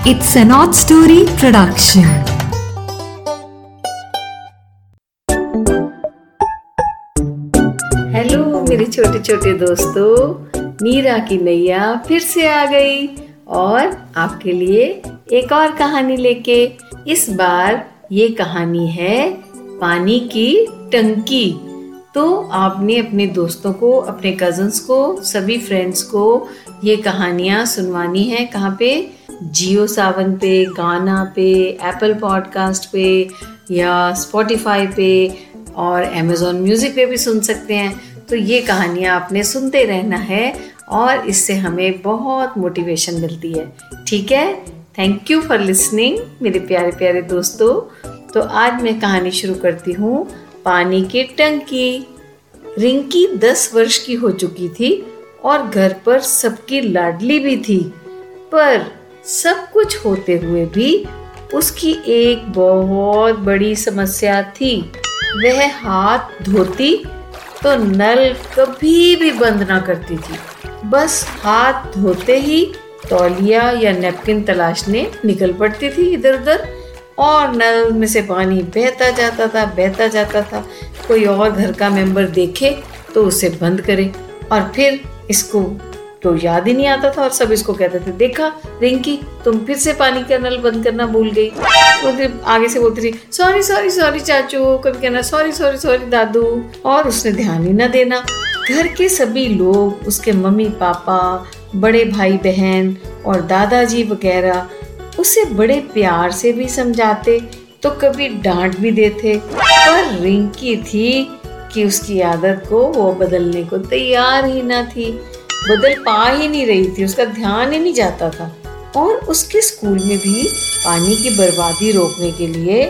It's an odd story production. Hello मेरे छोटे छोटे दोस्तों। मीरा की नैया फिर से आ गई। और आपके लिए एक और कहानी लेके। इस बार ये कहानी है पानी की टंकी। तो आपने अपने दोस्तों को, अपने कजन्स को, सभी फ्रेंड्स को ये कहानियाँ सुनवानी है कहाँ पे? जियो सावन पे, गाना पे एप्पल पॉडकास्ट पे या स्पॉटिफाई पे और अमेजोन म्यूज़िक पे भी सुन सकते हैं। तो ये कहानियाँ आपने सुनते रहना है और इससे हमें बहुत मोटिवेशन मिलती है। ठीक है? थैंक यू फॉर लिसनिंग मेरे प्यारे प्यारे दोस्तों। तो आज मैं कहानी शुरू करती हूँ, पानी की टंकी। रिंकी दस वर्ष की हो चुकी थी और घर पर सबकी लाडली भी थी, पर सब कुछ होते हुए भी उसकी एक बहुत बड़ी समस्या थी। वह हाथ धोती तो नल कभी भी बंद ना करती थी। बस हाथ धोते ही तौलिया या नेपकिन तलाशने निकल पड़ती थी इधर उधर और नल में से पानी बहता जाता था, बहता जाता था। कोई और घर का मेंबर देखे तो उसे बंद करे और फिर इसको तो याद ही नहीं आता था और सब इसको कहते थे। देखा, रिंकी, तुम फिर से पानी का नल बंद करना भूल गई। आगे से बोलती थी सॉरी सॉरी सॉरी चाचू, कभी कहना सॉरी सॉरी सॉरी दादू। और उसने ध्यान ही ना देना। घर के सभी लोग, उसके मम्मी, पापा, बड़े भाई, बहन और दादाजी वगैरह उसे बड़े प्यार से भी समझाते तो कभी डांट भी देते। पर रिंकी थी कि उसकी आदत को वो बदलने को तैयार ही ना थी। बदल पा ही नहीं रही थी, उसका ध्यान ही नहीं जाता था। और उसके स्कूल में भी पानी की बर्बादी रोकने के लिए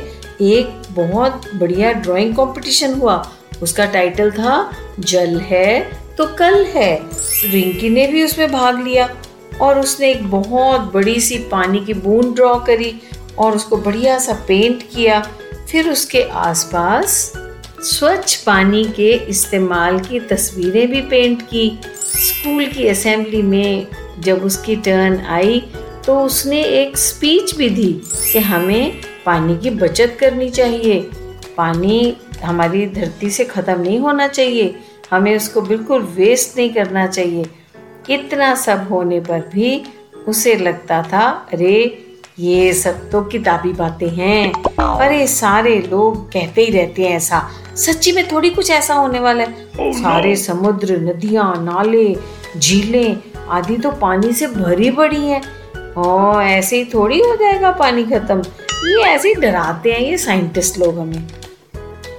एक बहुत बढ़िया ड्राइंग कंपटीशन हुआ। उसका टाइटल था, जल है तो कल है। रिंकी ने भी उसमें भाग लिया और उसने एक बहुत बड़ी सी पानी की बूंद ड्रॉ करी और उसको बढ़िया सा पेंट किया। फिर उसके आसपास स्वच्छ पानी के इस्तेमाल की तस्वीरें भी पेंट की। स्कूल की असेंबली में जब उसकी टर्न आई तो उसने एक स्पीच भी दी कि हमें पानी की बचत करनी चाहिए। पानी हमारी धरती से ख़त्म नहीं होना चाहिए। हमें उसको बिल्कुल वेस्ट नहीं करना चाहिए। इतना सब होने पर भी उसे लगता था, अरे ये सब तो किताबी बातें हैं। अरे सारे लोग कहते ही रहते हैं ऐसा। सच्ची में थोड़ी कुछ ऐसा होने वाला है। Oh, सारे no. समुद्र नदियाँ नाले झीलें आदि तो पानी से भरी पड़ी हैं। और ऐसे ही थोड़ी हो जाएगा पानी खत्म। ये ऐसे ही डराते हैं ये साइंटिस्ट लोग हमें।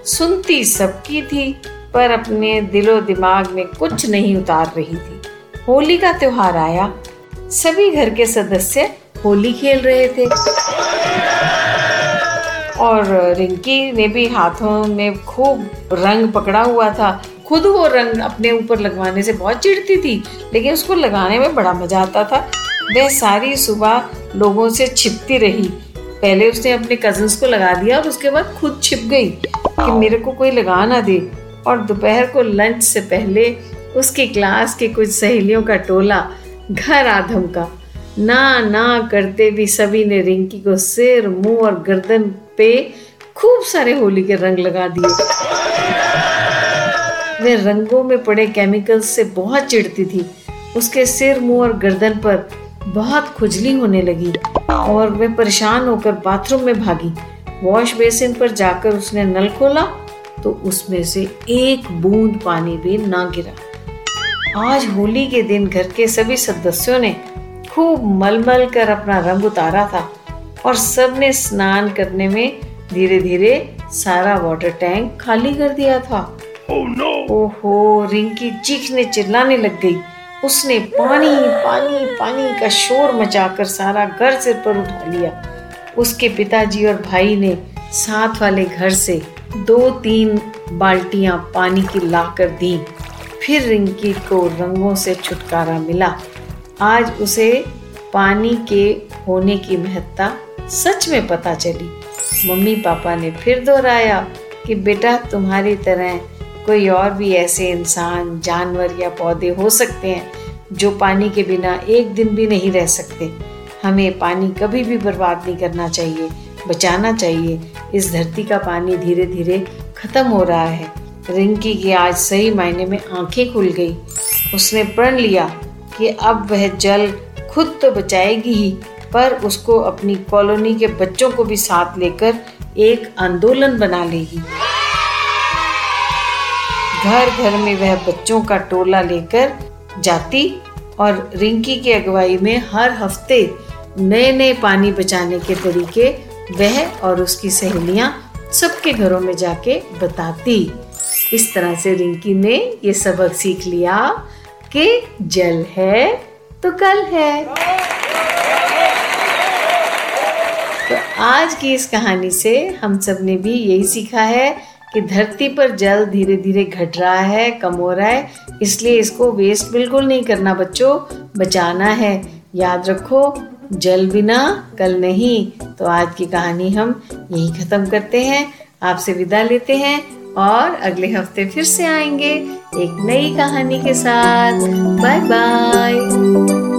सुनती सबकी थी पर अपने दिलो दिमाग में कुछ नहीं उतार रही थी। होली का त्योहार आया। सभी घर के सदस्य होली खेल रहे थे। और रिंकी ने भी हाथों में खूब रंग पकड़ा हुआ था। खुद वो रंग अपने ऊपर लगवाने से बहुत चिढ़ती थी, लेकिन उसको लगाने में बड़ा मज़ा आता था। वह सारी सुबह लोगों से छिपती रही। पहले उसने अपने कजन्स को लगा दिया और उसके बाद खुद छिप गई कि मेरे को कोई लगा ना दे। और दोपहर को लंच से पहले उसकी क्लास के कुछ सहेलियों का टोला घर आधम का ना ना करते भी सभी ने रिंकी को सिर, मुँह और गर्दन पे खूब सारे होली के रंग लगा दिए। वे रंगों में पड़े केमिकल्स से बहुत चिढ़ती थी। उसके सिर, मुँह और गर्दन पर बहुत खुजली होने लगी और वे परेशान होकर बाथरूम में भागी। वॉश बेसिन पर जाकर उसने नल खोला तो उसमें से एक बूंद पानी भी ना गिरा। आज होली के दिन घर के सभी सदस्यों ने खूब मलमल कर अपना रंग उतारा था और सबने स्नान करने में धीरे धीरे सारा वाटर टैंक खाली कर दिया था। Oh, no. ओहो रिंकी चीखने चिल्लाने लग गई। उसने पानी पानी पानी का शोर मचाकर सारा घर सिर पर उठा लिया। उसके पिताजी और भाई ने साथ वाले घर से दो तीन बाल्टियाँ पानी की लाकर दी। फिर रिंकी को रंगों से छुटकारा मिला। आज उसे पानी के होने की महत्ता सच में पता चली। मम्मी पापा ने फिर दोहराया कि बेटा, तुम्हारी तरह कोई और भी ऐसे इंसान, जानवर या पौधे हो सकते हैं जो पानी के बिना एक दिन भी नहीं रह सकते। हमें पानी कभी भी बर्बाद नहीं करना चाहिए, बचाना चाहिए। इस धरती का पानी धीरे धीरे खत्म हो रहा है। रिंकी की आज सही मायने में आँखें खुल गई। उसने प्रण लिया कि अब वह जल खुद तो बचाएगी ही, पर उसको अपनी कॉलोनी के बच्चों को भी साथ लेकर एक आंदोलन बना लेगी। घर घर में वह बच्चों का टोला लेकर जाती और रिंकी की अगुवाई में हर हफ़्ते नए नए पानी बचाने के तरीके वह और उसकी सहेलियाँ सबके घरों में जाके बताती। इस तरह से रिंकी ने ये सबक सीख लिया। कि जल है तो कल है। तो आज की इस कहानी से हम सबने भी यही सीखा है कि धरती पर जल धीरे धीरे घट रहा है, कम हो रहा है, इसलिए इसको वेस्ट बिल्कुल नहीं करना बच्चों, बचाना है। याद रखो, जल बिना कल नहीं। तो आज की कहानी हम यही खत्म करते हैं। आपसे विदा लेते हैं। और अगले हफ़्ते फिर से आएँगे एक नई कहानी के साथ। Bye bye